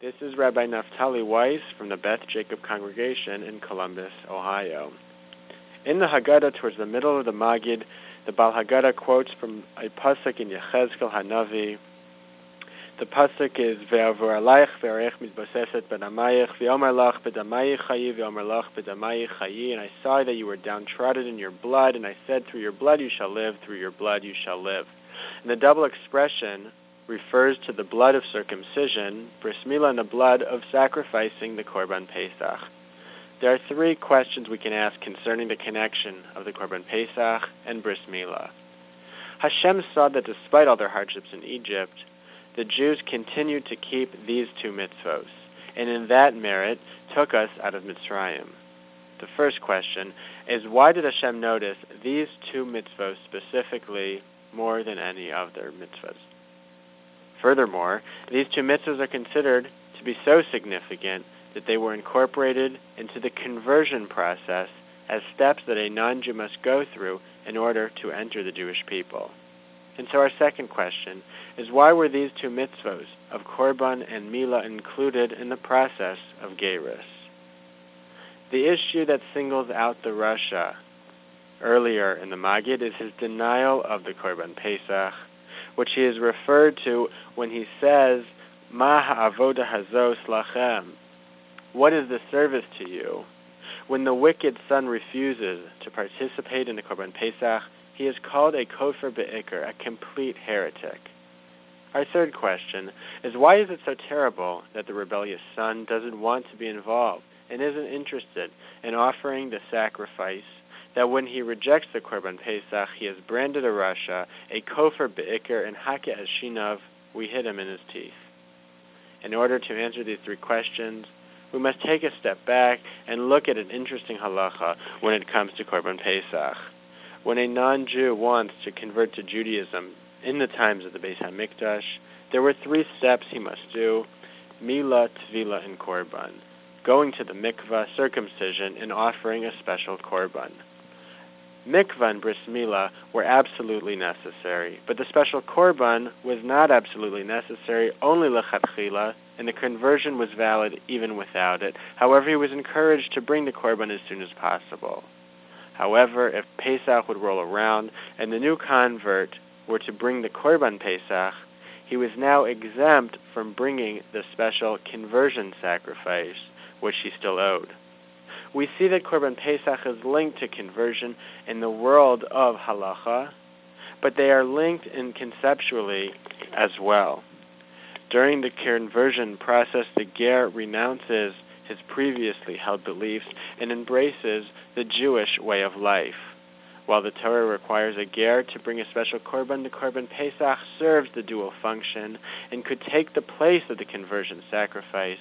This is Rabbi Naftali Weiss from the Beth Jacob Congregation in Columbus, Ohio. In the Haggadah, towards the middle of the Magid, the Bal Haggadah quotes from a pasuk in Yechezkel Hanavi. The pasuk is Ve'avur alayich ve'arech mitbaseset bedamayich ve'omer lach bedamayich chayi ve'omer lach bedamayich chayi and I saw that you were downtrodden in your blood and I said through your blood you shall live through your blood you shall live. And the double expression refers to the blood of circumcision, bris milah, and the blood of sacrificing the Korban Pesach. There are three questions we can ask concerning the connection of the Korban Pesach and bris. Hashem saw that despite all their hardships in Egypt, the Jews continued to keep these two mitzvos, and in that merit took us out of Mitzrayim. The first question is why did Hashem notice these two mitzvos specifically more than any other mitzvahs? Furthermore, these two mitzvahs are considered to be so significant that they were incorporated into the conversion process as steps that a non Jew must go through in order to enter the Jewish people. And so, our second question is why were these two mitzvahs of Korban and Milah included in the process of Gerus? The issue that singles out the Rasha earlier in the Magid is his denial of the Korban Pesach which he is referred to when he says, Ma ha'avoda. What is the service to you? When the wicked son refuses to participate in the Korban Pesach, he is called a kofar be'ikr, a complete heretic. Our third question is why is it so terrible that the rebellious son doesn't want to be involved and isn't interested in offering the sacrifice that when he rejects the Korban Pesach, he has branded a Rasha, a Kofar Be'ikr, and Hake Ashinav, we hit him in his teeth. In order to answer these three questions, we must take a step back and look at an interesting halacha when it comes to Korban Pesach. When a non-Jew wants to convert to Judaism in the times of the Beis Hamikdash, there were three steps he must do: Milah, Tvila, and Korban. Going to the mikvah, circumcision, and offering a special korban mikvah and bris milah were absolutely necessary, but the special korban was not absolutely necessary, only lechatchila, and the conversion was valid even without it. However, he was encouraged to bring the korban as soon as possible. However, if Pesach would roll around and the new convert were to bring the korban Pesach, he was now exempt from bringing the special conversion sacrifice, which he still owed we see that Korban Pesach is linked to conversion in the world of halacha, but they are linked in conceptually as well. During the conversion process, the ger renounces his previously held beliefs and embraces the Jewish way of life. While the Torah requires a ger to bring a special korban, the korban Pesach serves the dual function and could take the place of the conversion sacrifice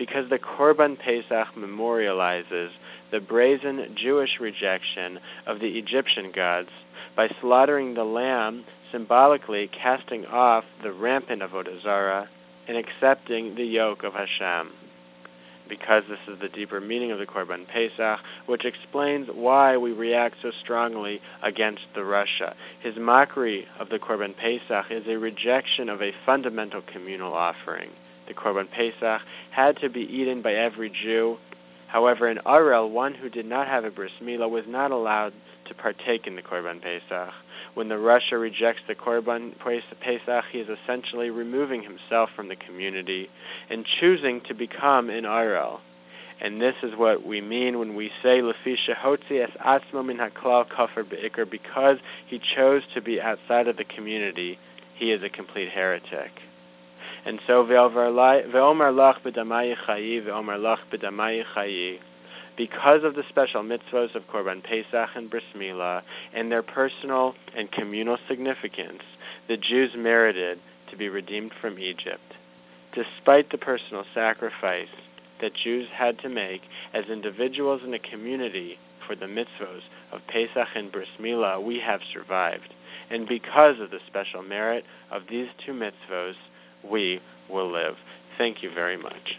because the Korban Pesach memorializes the brazen Jewish rejection of the Egyptian gods by slaughtering the lamb, symbolically casting off the rampant Avodah Zarah and accepting the yoke of Hashem. Because this is the deeper meaning of the Korban Pesach, which explains why we react so strongly against the Rasha. His mockery of the Korban Pesach is a rejection of a fundamental communal offering the Korban Pesach, had to be eaten by every Jew. However, in Arel, one who did not have a bris milah was not allowed to partake in the Korban Pesach. When the Rasha rejects the Korban Pesach, he is essentially removing himself from the community and choosing to become an Arel. And this is what we mean when we say Lefisha Hotzi es Atzmo min Haklal Kafir Be'ikr, because he chose to be outside of the community, he is a complete heretic. And so ve'omer lach b'damayi chayi, ve'omer lach b'damayi chayi, because of the special mitzvahs of Korban Pesach and Bris Milah and their personal and communal significance, the Jews merited to be redeemed from Egypt. Despite the personal sacrifice that Jews had to make as individuals in a community for the mitzvahs of Pesach and Bris Milah, we have survived. And because of the special merit of these two mitzvahs, we will live. Thank you very much.